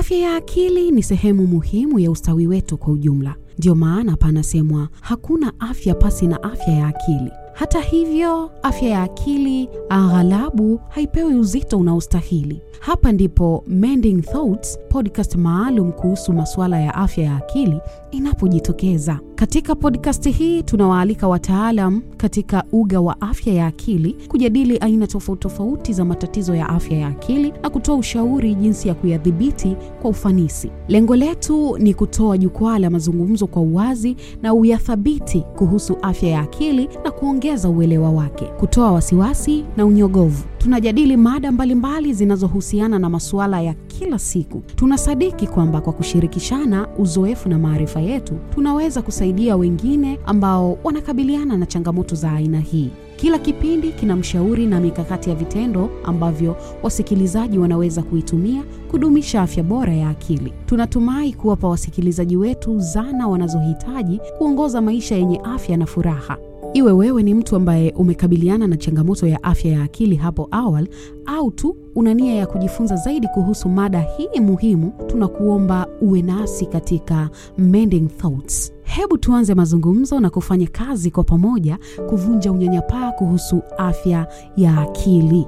Afya ya akili ni sehemu muhimu ya ustawi wetu kwa ujumla. Ndio maana panasemwa hakuna afya pasi na afya ya akili. Hata hivyo, afya ya akili aghalabu haipewi uzito unaostahili. Hapa ndipo Mending Thoughts, podcast maalum kuhusu masuala ya afya ya akili inapojitokeza. Katika podcast hii tunawaalika wataalam katika uga wa afya ya akili kujadili aina tofauti tofauti za matatizo ya afya ya akili na kutoa ushauri jinsi ya kuyadhibiti kwa ufanisi. Lengo letu ni kutoa jukwaa la mazungumzo kwa uwazi na uyathabiti kuhusu afya ya akili na kuongeza uelewa wake, kutoa wasiwasi na unyogovu. Tunajadili mada mbalimbali zinazohusiana na masuala ya kila siku. Tunasadiki kwamba kwa kushirikishana uzoefu na maarifa yetu, tunaweza kusaidia wengine ambao wanakabiliana na changamoto za aina hii. Kila kipindi kina mshauri na mikakati ya vitendo ambavyo wasikilizaji wanaweza kuitumia kudumisha afya bora ya akili. Tunatumai kuwapa wasikilizaji wetu zana wanazohitaji kuongoza maisha yenye afya na furaha. Iwe wewe ni mtu ambaye umekabiliana na changamoto ya afya ya akili hapo awali au tu una nia ya kujifunza zaidi kuhusu mada hii muhimu, tunakuomba uwe nasi katika Mending Thoughts. Hebu tuanze mazungumzo na kufanya kazi kwa pamoja kuvunja unyanyapaa kuhusu afya ya akili.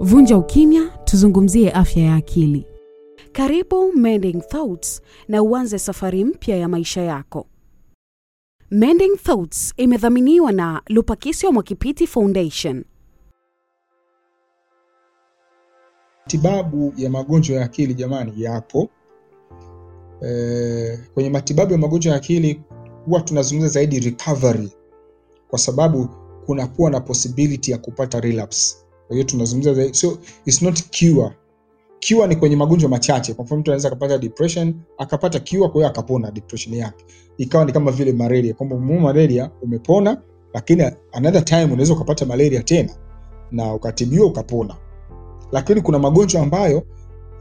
Vunja ukimya, tuzungumzie afya ya akili. Karibu Mending Thoughts na uanze safari mpya ya maisha yako. Mending Thoughts imedhaminiwa na Lupakisyo Mwakipiti Foundation. Matibabu ya magonjwa ya akili jamani, yapo e, kwenye matibabu ya magonjwa ya akili huwa tunazungumza zaidi recovery, kwa sababu kunakuwa na possibility ya kupata relapse. Kwa hiyo tunazungumza zaidi, so it's not cure. Cure ni kwenye magonjwa machache. Kwa mfano, mtu anaweza akapata depression akapata kiwa, kwa hiyo akapona depression yake, ikawa ni kama vile malaria, kwamba umeumwa malaria umepona, lakini another time unaweza ukapata malaria tena na ukatibiwa ukapona. Lakini kuna magonjwa ambayo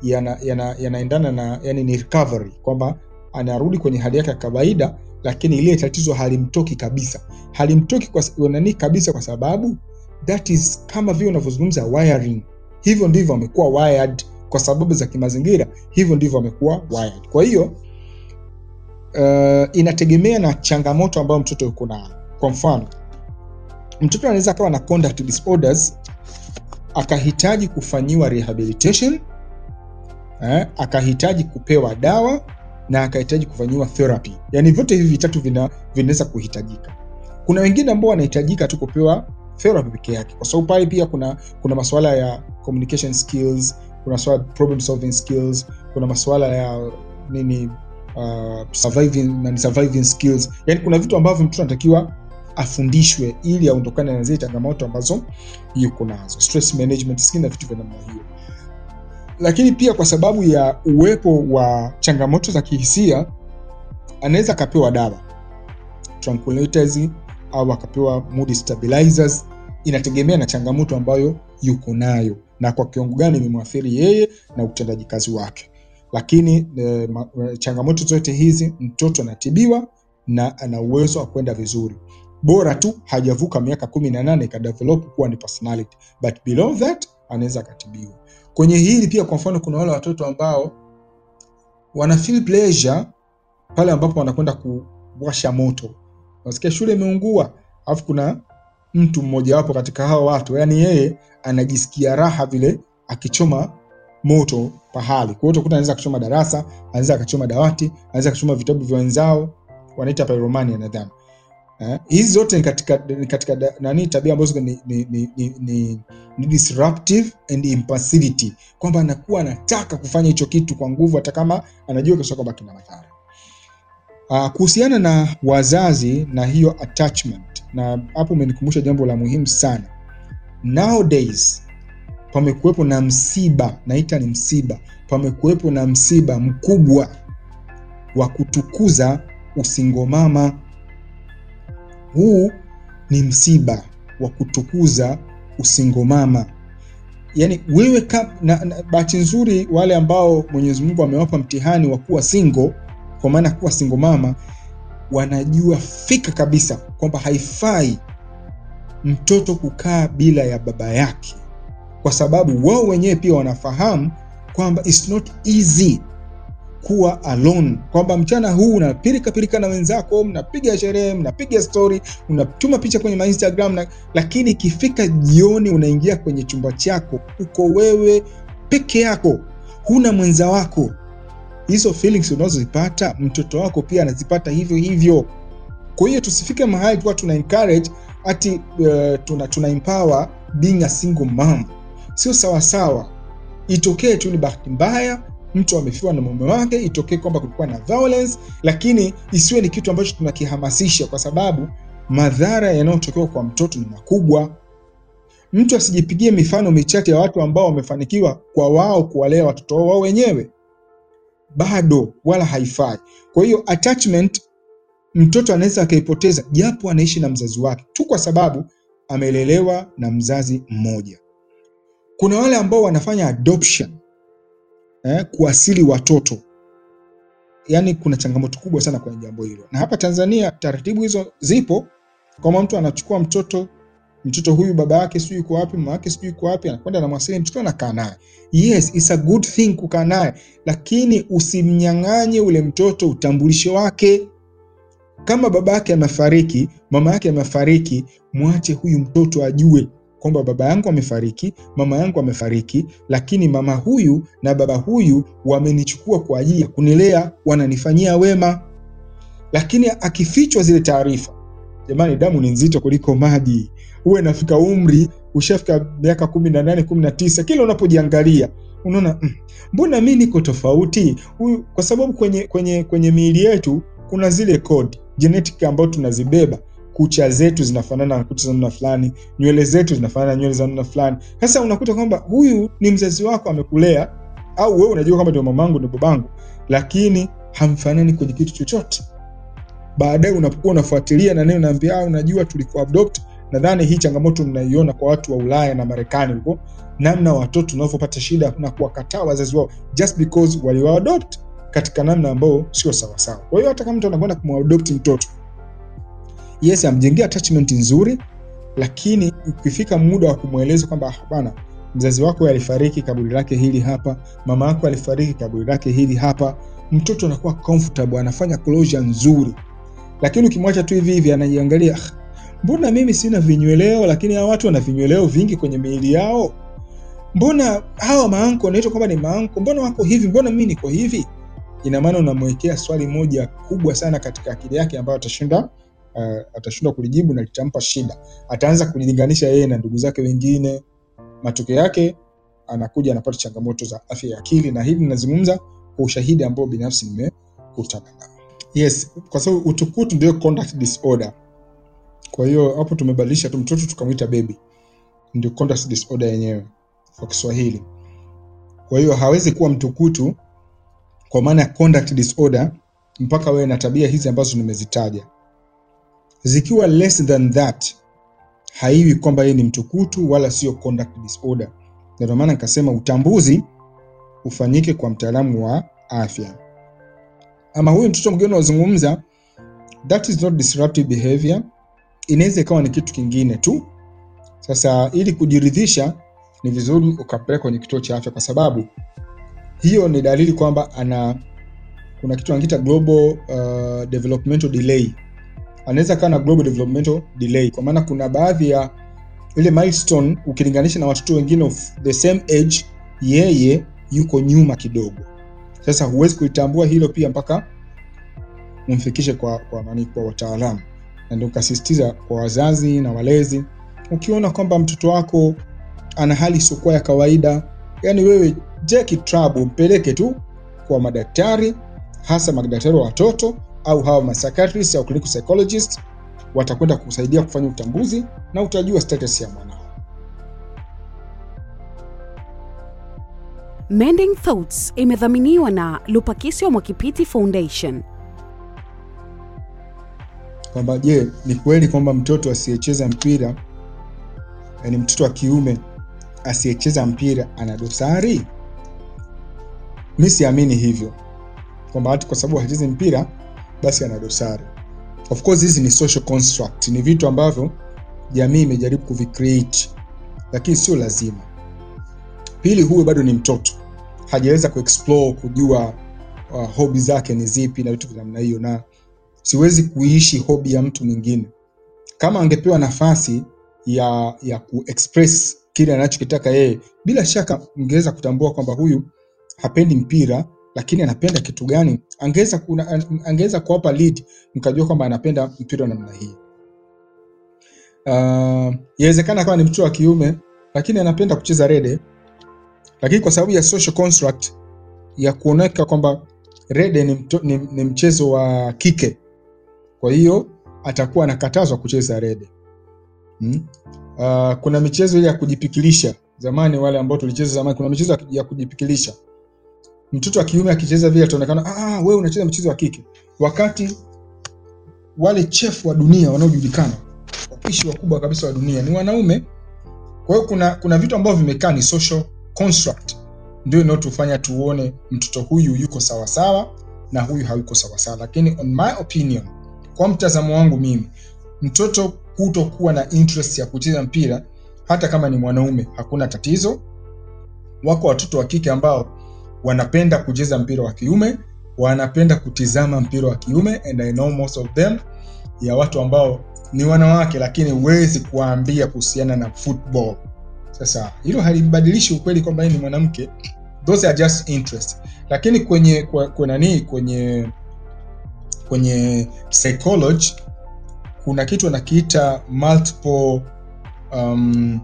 yanaendana yana, yana na yani ni recovery, kwamba anarudi kwenye hali yake ya kawaida, lakini ile tatizo halimtoki kabisa, halimtoki kwa nani kabisa, kwa sababu that is kama vile unavyozungumza wiring. Hivyo ndivyo amekuwa wired kwa sababu za kimazingira, hivyo ndivyo amekuwa wired. Kwa hiyo uh, inategemea na changamoto ambayo mtoto yuko nayo. Kwa mfano, mtoto anaweza akawa na conduct disorders akahitaji kufanyiwa rehabilitation eh, akahitaji kupewa dawa na akahitaji kufanyiwa therapy. Yani vyote hivi vitatu vina vinaweza kuhitajika. Kuna wengine ambao wanahitajika tu kupewa therapy peke yake, kwa sababu pale pia kuna kuna masuala ya communication skills, kuna swala problem solving skills, kuna masuala ya nini uh, surviving na surviving skills. Yani kuna vitu ambavyo mtu anatakiwa afundishwe ili aondokane na zile changamoto ambazo yuko nazo, stress management na vitu vya namna hiyo. Lakini pia kwa sababu ya uwepo wa changamoto za kihisia, anaweza akapewa dawa au akapewa mood stabilizers. Inategemea na changamoto ambayo yuko nayo na kwa kiwango gani imemwathiri yeye na utendaji kazi wake. Lakini e, changamoto zote hizi mtoto anatibiwa na ana uwezo wa kwenda vizuri, bora tu hajavuka miaka kumi na nane ikadevelop kuwa ni personality, but below that anaweza akatibiwa. Kwenye hili pia, kwa mfano, kuna wale watoto ambao wana feel pleasure pale ambapo wanakwenda kuwasha moto, unasikia shule imeungua, alafu kuna mtu mmojawapo katika hao watu, yaani yeye anajisikia raha vile akichoma moto pahali. Kwa hiyo utakuta anaweza kuchoma darasa, anaweza akachoma dawati, anaweza akachoma vitabu vya wenzao, wanaita pyromania nadhani. Eh, hizi zote ni katika, katika nani tabia ambazo ni, ni, ni, ni, ni, ni disruptive and impulsivity, kwamba anakuwa anataka kufanya hicho kitu kwa nguvu hata kama anajua kesho kwamba kina madhara. Uh, kuhusiana na wazazi na hiyo attachment, na hapo umenikumbusha jambo la muhimu sana. Nowadays pamekuwepo na msiba, naita ni msiba, pamekuwepo na msiba mkubwa wa kutukuza usingomama. Huu ni msiba wa kutukuza usingomama. Yaani wewe na, bahati nzuri wale ambao Mwenyezi Mungu amewapa mtihani wa kuwa singo, kwa maana kuwa single mama, wanajua fika kabisa kwamba haifai mtoto kukaa bila ya baba yake, kwa sababu wao wenyewe pia wanafahamu kwamba it's not easy kuwa alone, kwamba mchana huu unapirika pirika na wenzako, mnapiga sherehe, mnapiga story, unatuma picha kwenye Instagram lakini ikifika jioni unaingia kwenye chumba chako, uko wewe peke yako, huna mwenza wako. Hizo feelings unazozipata mtoto wako pia anazipata hivyo hivyo. Kwa hiyo tusifike mahali tuwa tuna encourage ati uh, tuna, tuna being a single mom. Sio sawasawa. Itokee tu ni bahati mbaya mtu amefiwa na mume wake, itokee kwamba kulikuwa na violence, lakini isiwe ni kitu ambacho tunakihamasisha, kwa sababu madhara yanayotokea kwa mtoto ni makubwa. Mtu asijipigie mifano michache ya watu ambao wamefanikiwa kwa wao kuwalea watoto wao wenyewe, bado wala haifai. Kwa hiyo attachment mtoto anaweza akaipoteza japo anaishi na mzazi wake tu kwa sababu amelelewa na mzazi mmoja. Kuna wale ambao wanafanya adoption eh, kuasili watoto. Yaani kuna changamoto kubwa sana kwenye jambo hilo, na hapa Tanzania taratibu hizo zipo, kama mtu anachukua mtoto mtoto huyu baba yake sijui yuko wapi, mama yake sijui yuko wapi, anakwenda anamwasili mtoto, anakaa naye. Yes, it's a good thing kukaa naye, lakini usimnyang'anye ule mtoto utambulisho wake. Kama baba yake amefariki, mama yake amefariki, mwache huyu mtoto ajue kwamba baba yangu amefariki, mama yangu amefariki, lakini mama huyu na baba huyu wamenichukua kwa ajili ya kunilea, wananifanyia wema. Lakini akifichwa zile taarifa, jamani, damu ni nzito kuliko maji. Uwe nafika umri ushafika miaka kumi na nane kumi na tisa kila unapojiangalia unaona mm, mbona mi niko tofauti huyu, kwa sababu kwenye, kwenye, kwenye miili yetu kuna zile kodi genetic ambayo tunazibeba kucha zetu zinafanana na kucha za namna fulani, nywele zetu zinafanana na nywele za namna fulani. Sasa unakuta kwamba huyu ni mzazi wako amekulea, au wewe unajua kwamba ndio mamangu ndio babangu, lakini hamfanani kwenye kitu chochote. Baadaye unapokuwa unafuatilia na neno naambia, ah, unajua tulikuwa adopt. Nadhani hii changamoto mnaiona kwa watu wa Ulaya na Marekani huko, namna watoto wanavyopata shida na kuwakataa wazazi wao just because waliwaadopt katika namna ambayo sio sawasawa. Kwa hiyo hata kama mtu anakwenda kumadopt mtoto yes, amjengea attachment nzuri, lakini ukifika muda wa kumweleza kwamba bana, mzazi wako alifariki, kaburi lake hili hapa, mama yako alifariki, kaburi lake hili hapa, mtoto anakuwa comfortable, anafanya closure nzuri. Lakini ukimwacha tu hivi hivi, anajiangalia, mbona mimi sina vinyweleo, lakini hawa watu wana vinyweleo vingi kwenye miili yao, mbona hawa maanko wanaitwa kwamba ni maanko, mbona wako hivi, mbona mimi niko hivi? Ina maana unamwekea swali moja kubwa sana katika akili yake ambayo atashinda uh, atashindwa kulijibu na litampa shida. Ataanza kujilinganisha yeye na ndugu zake wengine. Matokeo yake anakuja anapata changamoto za afya ya akili, na hili ninazungumza kwa ushahidi ambao binafsi nimekutana nao. Yes, kwa sababu utukutu ndio conduct disorder. Kwa hiyo hapo tumebadilisha tu mtoto tukamwita baby, ndio conduct disorder yenyewe kwa Kiswahili. Kwa hiyo hawezi kuwa mtukutu kwa maana ya conduct disorder mpaka wewe na tabia hizi ambazo nimezitaja zikiwa less than that haiwi kwamba yeye ni mtukutu wala sio conduct disorder. Ndio maana nikasema utambuzi ufanyike kwa mtaalamu wa afya. Ama huyu mtoto mgeni unazungumza, that is not disruptive behavior, inaweza ikawa ni kitu kingine tu. Sasa ili kujiridhisha, ni vizuri ukapeleka kwenye kituo cha afya, kwa sababu hiyo ni dalili kwamba ana kuna kitu anakiita global uh, developmental delay anaweza kawa na global developmental delay, kwa maana kuna baadhi ya ile milestone ukilinganisha na watoto wengine of the same age, yeye yuko nyuma kidogo. Sasa huwezi kulitambua hilo pia mpaka umfikishe kwa kwa kwa wataalamu, na ndio kasisitiza kwa wazazi na walezi, ukiona kwamba mtoto wako ana hali isiyokuwa ya kawaida, yani wewe jeki trabu, mpeleke tu kwa madaktari, hasa madaktari wa watoto au hawa psychiatrist au clinical psychologist watakwenda kusaidia kufanya utambuzi na utajua status ya mwanao. Mending Thoughts imedhaminiwa na Lupakisyo Mwakipiti Foundation. Kwamba je, ni kweli kwamba mtoto asiyecheza mpira, yani mtoto wa kiume asiyecheza mpira ana dosari? Mi siamini hivyo kwamba hati kwa sababu hachezi mpira basi ana dosari. Of course hizi ni social construct, ni vitu ambavyo jamii imejaribu kuvicreate, lakini sio lazima. Pili, huyo bado ni mtoto, hajaweza kuexplore kujua uh, hobi zake ni zipi na vitu vya namna hiyo, na siwezi kuishi hobi ya mtu mwingine. Kama angepewa nafasi ya ya kuexpress kile anachokitaka yeye, bila shaka ngeweza kutambua kwamba huyu hapendi mpira lakini anapenda kitu gani. Angeweza kuwapa lead mkajua kwamba anapenda mpira namna hii. Uh, yawezekana kama ni mtoto wa kiume lakini anapenda kucheza rede, lakini kwa sababu ya social construct ya kuoneka kwamba rede ni, mto, ni, ni mchezo wa kike, kwa hiyo atakuwa anakatazwa kucheza rede hmm? Uh, kuna michezo ile ya kujipikilisha zamani, wale ambao tulicheza zamani, kuna michezo ya kujipikilisha. Mtoto wa kiume akicheza vile ataonekana ah, wewe unacheza mchezo wa kike, wakati wale chef wa dunia wanaojulikana, wapishi wakubwa kabisa wa dunia ni wanaume. Kwa hiyo kuna kuna vitu ambavyo vimekaa ni social construct, ndio inayotufanya tuone mtoto huyu yuko sawasawa na huyu hayuko sawasawa. Lakini on my opinion, kwa mtazamo wangu mimi, mtoto kutokuwa na interest ya kucheza mpira hata kama ni mwanaume hakuna tatizo. Wako watoto wa kike ambao wanapenda kucheza mpira wa kiume, wanapenda kutizama mpira wa kiume and I know most of them, ya watu ambao ni wanawake lakini huwezi kuwaambia kuhusiana na football. Sasa hilo halibadilishi ukweli kwamba ni mwanamke, those are just interest. Lakini kwenye kwa, kwa nani kwenye kwenye psychology kuna kitu anakiita multiple um,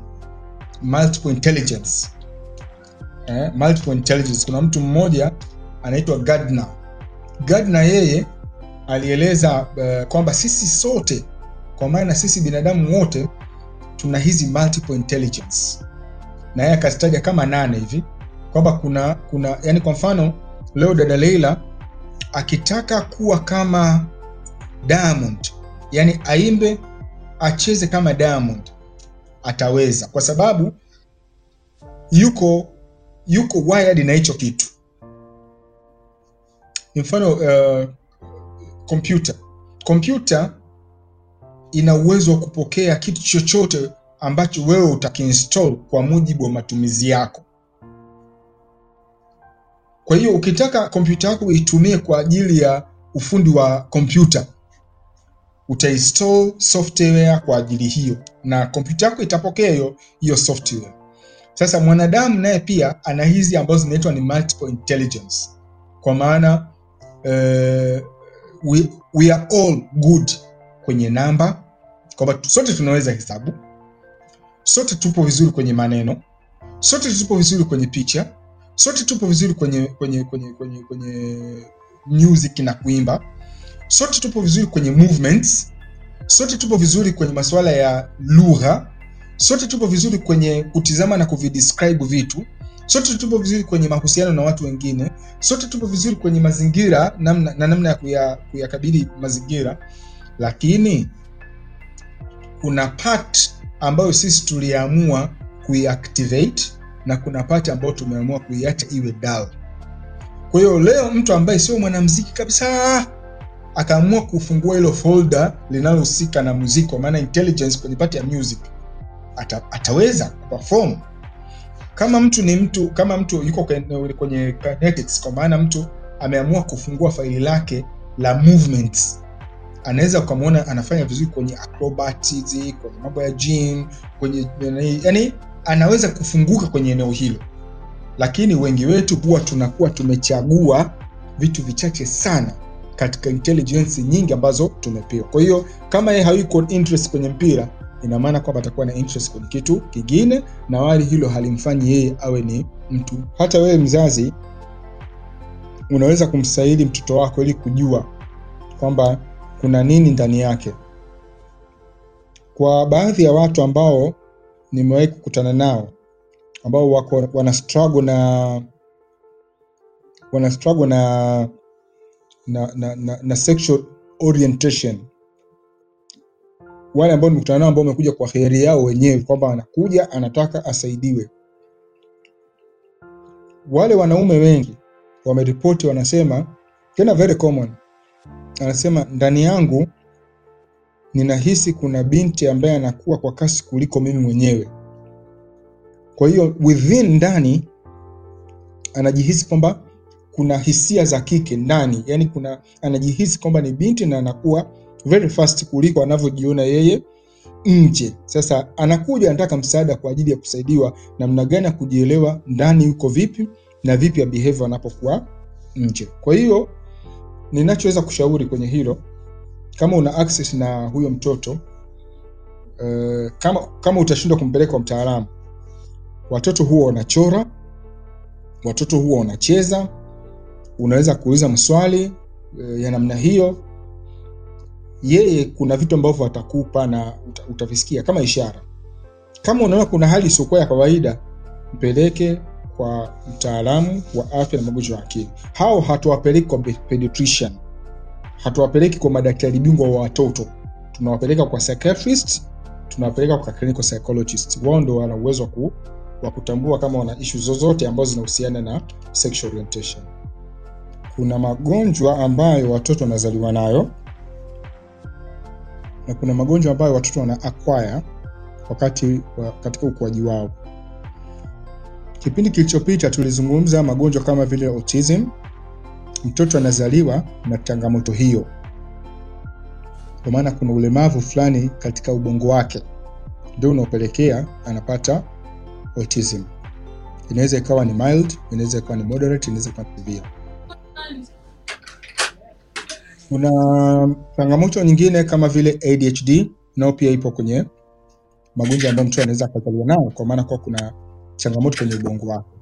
multiple intelligence eh, multiple intelligence. Kuna mtu mmoja anaitwa Gardner. Gardner yeye alieleza uh, kwamba sisi sote, kwa maana sisi binadamu wote tuna hizi multiple intelligence, na yeye akazitaja kama nane hivi kwamba kuna kuna yani, kwa mfano leo dada Leila akitaka kuwa kama Diamond, yani aimbe acheze kama Diamond ataweza, kwa sababu yuko yuko wired na hicho kitu. Mfano kompyuta uh, kompyuta ina uwezo wa kupokea kitu chochote ambacho wewe utakiinstall kwa mujibu wa matumizi yako. Kwa hiyo ukitaka kompyuta yako uitumie kwa ajili ya ufundi wa kompyuta, utainstall software kwa ajili hiyo, na kompyuta yako itapokea hiyo hiyo software. Sasa mwanadamu naye pia ana hizi ambazo zinaitwa ni multiple intelligence, kwa maana uh, we, we are all good kwenye namba, kwamba sote tunaweza hesabu, sote tupo vizuri kwenye maneno, sote tupo vizuri kwenye picha, sote tupo vizuri kwenye kwenye kwenye kwenye kwenye music na kuimba, sote tupo vizuri kwenye movements, sote tupo vizuri kwenye masuala ya lugha. Sote tupo vizuri kwenye kutizama na kuvidescribe vitu, sote tupo vizuri kwenye mahusiano na watu wengine, sote tupo vizuri kwenye mazingira namna, na namna ya kuya, kuyakabili mazingira, lakini kuna part ambayo sisi tuliamua kuiactivate na kuna pati ambayo tumeamua kuiacha iwe dull. Kwa hiyo leo mtu ambaye sio mwanamuziki kabisa akaamua kufungua hilo folder linalohusika na muziki, kwa maana intelligence kwenye pati ya music Ata, ataweza kuperform kama mtu ni mtu kama mtu yuko kwenye, kwenye kinetics, kwa maana mtu ameamua kufungua faili lake la movements, anaweza ukamwona anafanya vizuri kwenye acrobatics, kwenye mambo ya gym, kwenye yani, anaweza kufunguka kwenye eneo hilo, lakini wengi wetu huwa tunakuwa tumechagua vitu vichache sana katika intelligence nyingi ambazo tumepewa. Kwa hiyo kama yeye hayuko interest kwenye mpira ina maana kwamba atakuwa na interest kwenye kitu kingine, na wali hilo halimfanyi yeye awe ni mtu. Hata wewe mzazi unaweza kumsaidia mtoto wako ili kujua kwamba kuna nini ndani yake. Kwa baadhi ya watu ambao nimewahi kukutana nao ambao wako wana struggle na wana struggle na na, na, na, na sexual orientation wale ambao nimekutana nao ambao wamekuja kwa heri yao wenyewe kwamba anakuja anataka asaidiwe. Wale wanaume wengi wameripoti, wanasema tena very common, anasema ndani yangu ninahisi kuna binti ambaye anakuwa kwa kasi kuliko mimi mwenyewe. Kwa hiyo within ndani anajihisi kwamba kuna hisia za kike ndani, yani kuna anajihisi kwamba ni binti na anakuwa very fast kuliko anavyojiona yeye nje. Sasa anakuja anataka msaada kwa ajili ya kusaidiwa namna gani ya kujielewa ndani yuko vipi na vipi ya behavior anapokuwa nje. Kwa hiyo ninachoweza kushauri kwenye hilo, kama una access na huyo mtoto uh, kama, kama utashindwa kumpeleka kwa mtaalamu, watoto huwa wanachora, watoto huwa wanacheza, unaweza kuuliza maswali uh, ya namna hiyo yeye kuna vitu ambavyo atakupa na uta, utavisikia kama ishara. Kama unaona kuna hali isiyokuwa ya kawaida, mpeleke kwa mtaalamu wa afya na magonjwa ya akili. Hao hatuwapeleki kwa pediatrician, hatuwapeleki kwa madaktari bingwa wa watoto, tunawapeleka kwa psychiatrist, tunawapeleka kwa clinical psychologist. Wao ndo wana uwezo wa ku, wa kutambua kama wana ishu zozote ambazo zinahusiana na sexual orientation. Kuna magonjwa ambayo watoto wanazaliwa nayo na kuna magonjwa ambayo watoto wana acquire wakati wa, katika ukuaji wao. Kipindi kilichopita tulizungumza magonjwa kama vile autism. Mtoto anazaliwa na changamoto hiyo, kwa maana kuna ulemavu fulani katika ubongo wake ndio unaopelekea anapata autism. Inaweza ikawa ni mild, inaweza ikawa ni moderate, inaweza ikawa severe. Kuna changamoto nyingine kama vile ADHD, nao pia ipo kwenye magonjwa ambayo mtu anaweza akazaliwa nao, kwa maana kuwa kuna changamoto kwenye ubongo wake.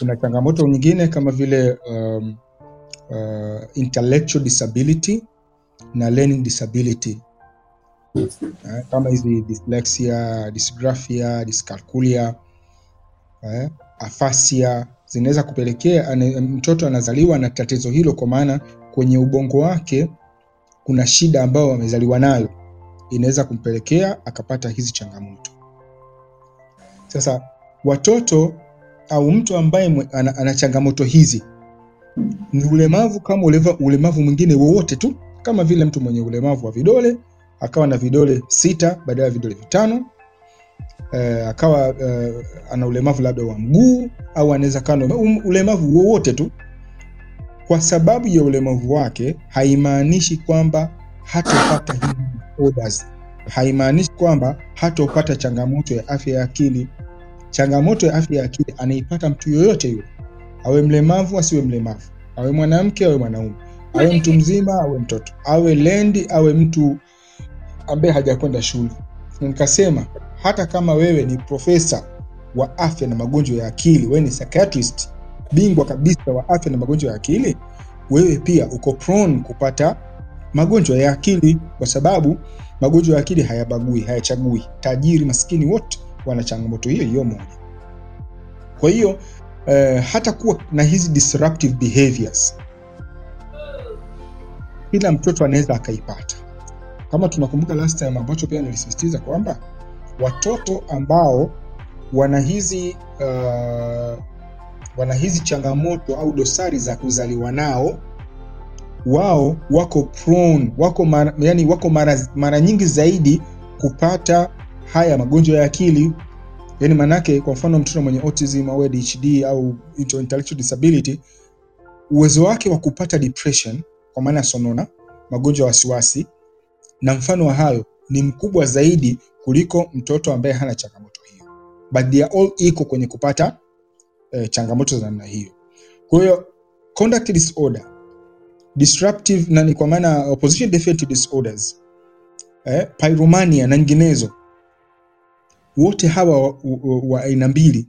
Kuna changamoto nyingine kama vile um, uh, intellectual disability na learning disability eh, kama hizi dyslexia, dysgraphia, dyscalculia, eh, afasia zinaweza kupelekea ane, mtoto anazaliwa na tatizo hilo, kwa maana kwenye ubongo wake kuna shida ambayo amezaliwa nayo, inaweza kumpelekea akapata hizi changamoto. Sasa watoto au mtu ambaye ana, ana changamoto hizi ni ulemavu kama uleva, ulemavu mwingine wowote tu, kama vile mtu mwenye ulemavu wa vidole akawa na vidole sita badala ya vidole vitano e, akawa e, ana ulemavu labda wa mguu au anaweza kawa ulemavu wowote tu. Kwa sababu ya ulemavu wake haimaanishi kwamba hatopata hizi disorders, haimaanishi kwamba hatopata changamoto ya afya ya akili. Changamoto ya afya ya akili anaipata mtu yoyote yule, awe mlemavu asiwe mlemavu, awe mwanamke awe mwanaume, awe mtu mzima awe mtoto, awe lendi awe mtu ambaye hajakwenda shule. Nikasema hata kama wewe ni profesa wa afya na magonjwa ya akili, wewe ni psychiatrist bingwa kabisa wa afya na magonjwa ya akili, wewe pia uko prone kupata magonjwa ya akili, kwa sababu magonjwa ya akili hayabagui, hayachagui. Tajiri, maskini, wote wana changamoto hiyo hiyo moja. Kwa hiyo eh, hata kuwa na hizi disruptive behaviors kila mtoto anaweza akaipata. Kama tunakumbuka last time ambacho pia nilisisitiza kwamba watoto ambao wana hizi uh, wana hizi changamoto au dosari za kuzaliwa nao, wao wako prone, wako mara, yani wako mara, mara nyingi zaidi kupata haya magonjwa ya akili. Yani manake, kwa mfano mtoto mwenye autism au ADHD au intellectual disability, uwezo wake wa kupata depression kwa maana ya sonona, magonjwa ya wasiwasi na mfano wa hayo ni mkubwa zaidi kuliko mtoto ambaye hana changamoto hiyo, but they are all equal kwenye kupata eh, changamoto za namna hiyo. Kwa hiyo conduct disorder, disruptive na ni kwa maana opposition disorders, eh, pyromania na nyinginezo, wote hawa wa aina mbili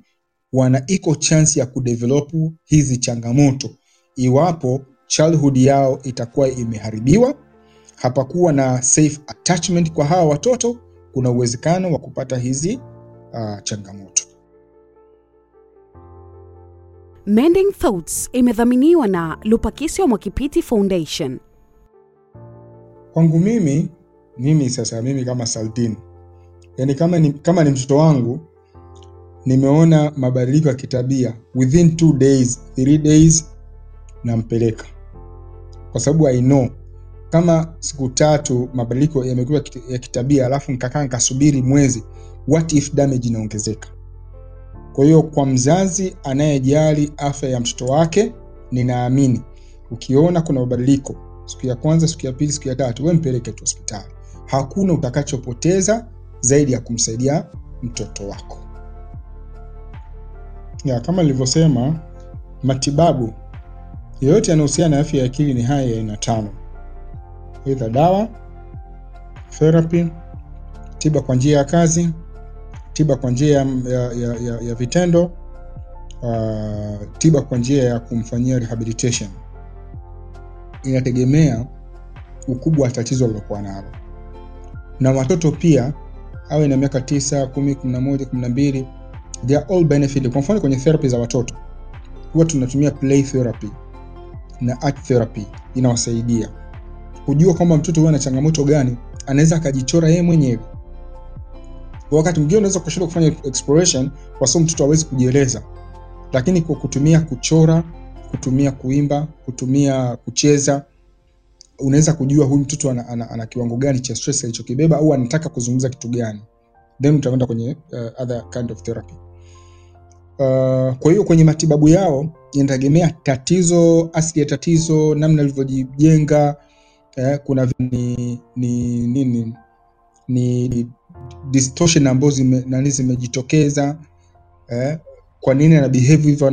wana iko chance ya kudevelop hizi changamoto iwapo childhood yao itakuwa imeharibiwa, hapakuwa na safe attachment kwa hawa watoto, kuna uwezekano wa kupata hizi uh, changamoto. Mending Thoughts imedhaminiwa na Lupakisyo Mwakipiti Foundation. Kwangu mimi mimi sasa, mimi kama Saldin, yani kama ni, kama ni mtoto wangu nimeona mabadiliko ya kitabia within two days, three days nampeleka, kwa sababu I know kama siku tatu mabadiliko yamekuwa ya kitabia, alafu nikakaa nikasubiri mwezi, what if damage inaongezeka? Kwa hiyo kwa mzazi anayejali afya ya mtoto wake, ninaamini ukiona kuna mabadiliko siku ya kwanza, siku ya pili, siku ya tatu, we mpeleke tu hospitali. Hakuna utakachopoteza zaidi ya kumsaidia mtoto wako. Ya, kama nilivyosema, matibabu yoyote yanayohusiana na afya ya akili ni haya ya aina tano: aidha dawa, therapy, tiba kwa njia ya kazi, tiba kwa njia ya, ya, ya, ya, vitendo, uh, tiba kwa njia ya kumfanyia rehabilitation. Inategemea ukubwa wa tatizo lilokuwa nalo, na watoto pia awe na miaka tisa, kumi, kumi na moja, kumi na mbili, they are all benefit. Kwa mfano kwenye therapy za watoto huwa tunatumia play therapy na art therapy, inawasaidia kujua kwamba mtoto huwa ana changamoto gani, anaweza akajichora yeye mwenyewe. Wakati mwingine unaweza kushindwa kufanya exploration kwa sababu mtoto hawezi kujieleza, lakini kwa kutumia kuchora, kutumia kuimba, kutumia kucheza, unaweza kujua huyu mtoto ana, ana, ana kiwango gani cha stress alichokibeba au anataka kuzungumza kitu gani, then utakwenda kwenye uh, other kind of therapy. Uh, kwa hiyo kwenye matibabu yao inategemea tatizo, asili ya tatizo, namna alivyojijenga Eh, kuna ni ni nini ni, ni distortion ambazo zime, nani zimejitokeza eh, kwa nini ana behave hivyo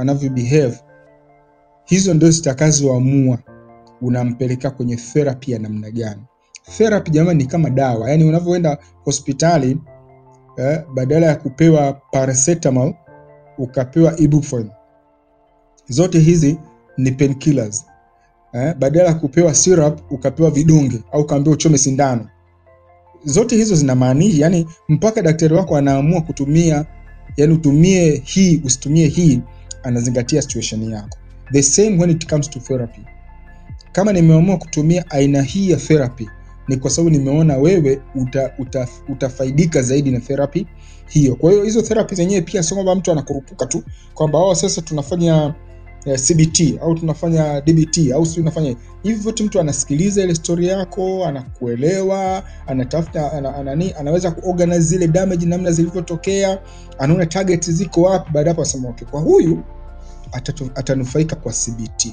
anavyo behave. Hizo ndio zitakazoamua unampeleka kwenye therapy ya namna gani. Therapy jamani, ni kama dawa, yaani unavyoenda hospitali eh, badala ya kupewa paracetamol ukapewa ibuprofen. Zote hizi ni painkillers eh, badala ya kupewa syrup ukapewa vidonge au ukaambiwa uchome sindano. Zote hizo zinamaanisha yani, mpaka daktari wako anaamua kutumia, yani utumie hii usitumie hii, anazingatia situation yako. The same when it comes to therapy. Kama nimeamua kutumia aina hii ya therapy ni kwa sababu nimeona wewe uta, uta, utafaidika zaidi na therapy hiyo. Kwa hiyo hizo therapy zenyewe pia sio kwamba mtu anakurupuka tu kwamba oh, sasa tunafanya eh, CBT au tunafanya DBT au si tunafanya hivi vyote. Mtu anasikiliza ile story yako, anakuelewa, anatafuta ana, ana, anaweza kuorganize zile damage namna zilivyotokea, anaona target ziko wapi. Baada hapo asema okay, kwa huyu atanufaika kwa CBT,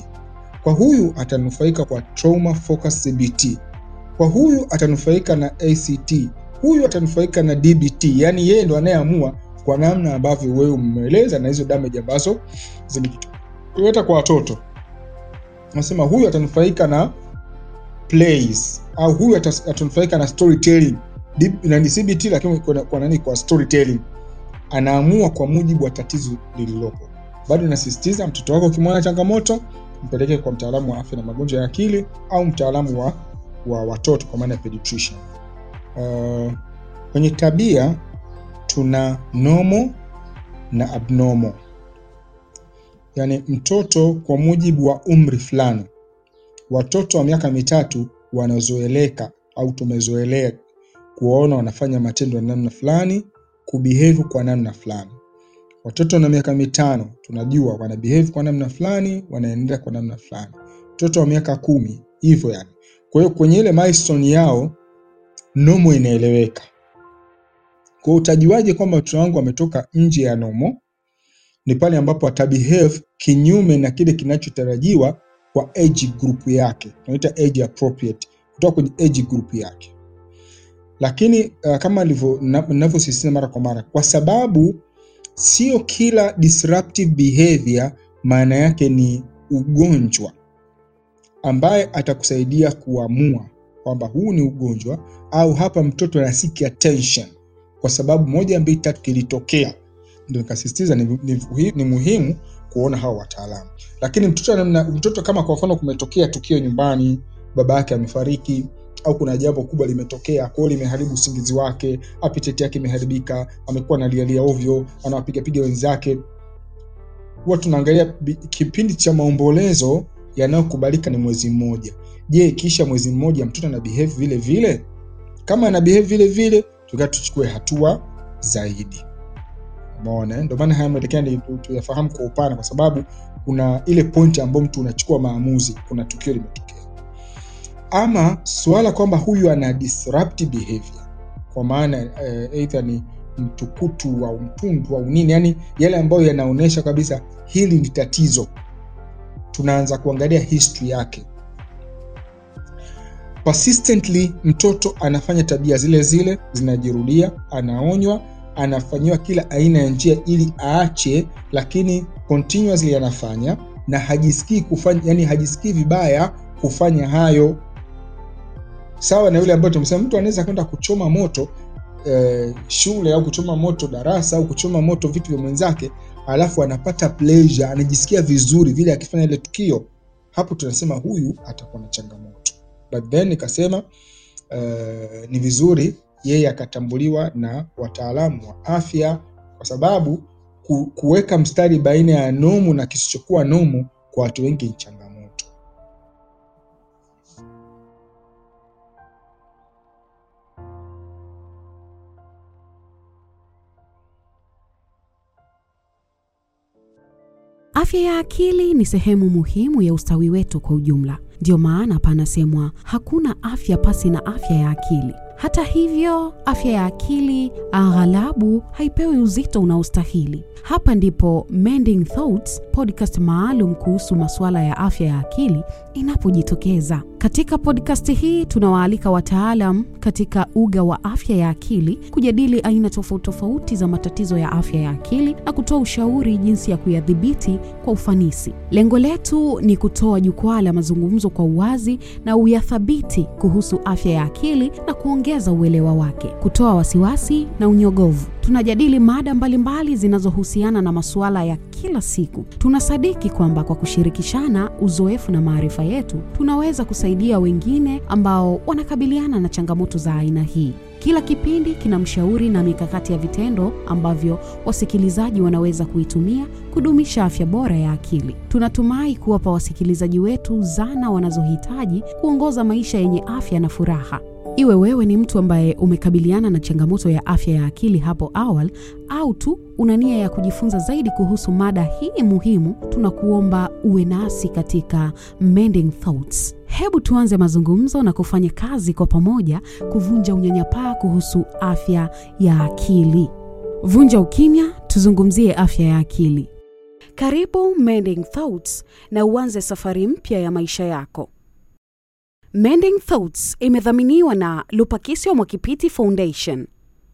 kwa huyu atanufaika kwa trauma focus CBT kwa huyu atanufaika na ACT, huyu atanufaika na DBT. Yani yeye ndo anayeamua kwa namna ambavyo wewe umeeleza na hizo damage ambazo zimejitokeza kwa watoto. Nasema huyu atanufaika na plays au huyu atanufaika na storytelling na ni CBT, lakini kwa, kwa nani? Kwa storytelling. Anaamua kwa mujibu wa tatizo lililopo. Bado nasisitiza, mtoto wako ukimwona changamoto, mpeleke kwa mtaalamu wa afya na magonjwa ya akili au mtaalamu wa wa watoto kwa maana ya pediatrician. Uh, kwenye tabia tuna normal na abnormal, yaani mtoto kwa mujibu wa umri fulani. Watoto wa miaka mitatu wanazoeleka au tumezoelea kuwaona wanafanya matendo ya namna fulani, kubehave kwa namna fulani. Watoto na miaka mitano tunajua wana behave kwa namna fulani, wanaendelea kwa namna fulani. Mtoto wa miaka kumi hivyo yani kwa hiyo kwenye ile milestone yao nomo inaeleweka. Kwa utajuaje kwamba mtoto wangu ametoka nje ya nomo? Ni pale ambapo atabehave kinyume na kile kinachotarajiwa kwa age group yake, tunaita age appropriate, kutoka kwenye age group yake. Lakini uh, kama ninavyosisitiza mara kwa mara, kwa sababu sio kila disruptive behavior maana yake ni ugonjwa ambaye atakusaidia kuamua kwamba huu ni ugonjwa au hapa mtoto anasikia attention kwa sababu moja mbili tatu kilitokea. Ndio nikasisitiza ni, ni, ni muhimu kuona hao wataalamu. Lakini mtoto, mtoto kama kwa mfano kumetokea tukio nyumbani, baba yake amefariki au kuna jambo kubwa limetokea, kwao, limeharibu usingizi wake, appetite yake imeharibika, amekuwa analialia ovyo, anawapigapiga wenzake, huwa tunaangalia kipindi cha maombolezo yanayokubalika ni mwezi mmoja. Je, kisha mwezi mmoja mtoto ana behave vile vile? Kama ana behave vile vile, tukaa tuchukue hatua zaidi. Umeona, ndio maana haya maelekezo tuyafahamu kwa upana, kwa sababu kuna ile pointi ambayo mtu unachukua maamuzi, kuna tukio limetokea, ama swala kwamba huyu ana behavior, kwa maana uh, either ni mtukutu au mtundu au nini, yani yale ambayo yanaonyesha kabisa hili ni tatizo, tunaanza kuangalia history yake. Persistently mtoto anafanya tabia zile zile zinajirudia, anaonywa, anafanyiwa kila aina ya njia ili aache, lakini continuously anafanya na hajisikii kufanya, yani hajisikii vibaya kufanya hayo. Sawa na yule ambayo tumesema mtu anaweza kwenda kuchoma moto eh, shule au kuchoma moto darasa au kuchoma moto vitu vya mwenzake, alafu anapata pleasure, anajisikia vizuri vile akifanya ile tukio, hapo tunasema huyu atakuwa na changamoto. But then nikasema eh, ni vizuri yeye akatambuliwa na wataalamu wa afya, kwa sababu kuweka mstari baina ya nomu na kisichokuwa nomu kwa watu wengi ni Afya ya akili ni sehemu muhimu ya ustawi wetu kwa ujumla. Ndiyo maana panasemwa hakuna afya pasi na afya ya akili. Hata hivyo, afya ya akili aghalabu haipewi uzito unaostahili. Hapa ndipo Mending Thoughts, podcast maalum kuhusu masuala ya afya ya akili inapojitokeza. Katika podkasti hii tunawaalika wataalam katika uga wa afya ya akili kujadili aina tofauti tofauti za matatizo ya afya ya akili na kutoa ushauri jinsi ya kuyadhibiti kwa ufanisi. Lengo letu ni kutoa jukwaa la mazungumzo kwa uwazi na uyathabiti kuhusu afya ya akili na kuongeza uelewa wake, kutoa wasiwasi na unyogovu. Tunajadili mada mbalimbali zinazohusiana na masuala ya kila siku. Tunasadiki kwamba kwa kushirikishana uzoefu na maarifa yetu, tunaweza kusaidia wengine ambao wanakabiliana na changamoto za aina hii. Kila kipindi kina mshauri na mikakati ya vitendo ambavyo wasikilizaji wanaweza kuitumia kudumisha afya bora ya akili. Tunatumai kuwapa wasikilizaji wetu zana wanazohitaji kuongoza maisha yenye afya na furaha. Iwe wewe ni mtu ambaye umekabiliana na changamoto ya afya ya akili hapo awali au tu una nia ya kujifunza zaidi kuhusu mada hii muhimu, tunakuomba uwe nasi katika Mending Thoughts. Hebu tuanze mazungumzo na kufanya kazi kwa pamoja kuvunja unyanyapaa kuhusu afya ya akili. Vunja ukimya, tuzungumzie afya ya akili. Karibu Mending Thoughts na uanze safari mpya ya maisha yako. Mending Thoughts imedhaminiwa na Lupakisyo Mwakipiti Foundation.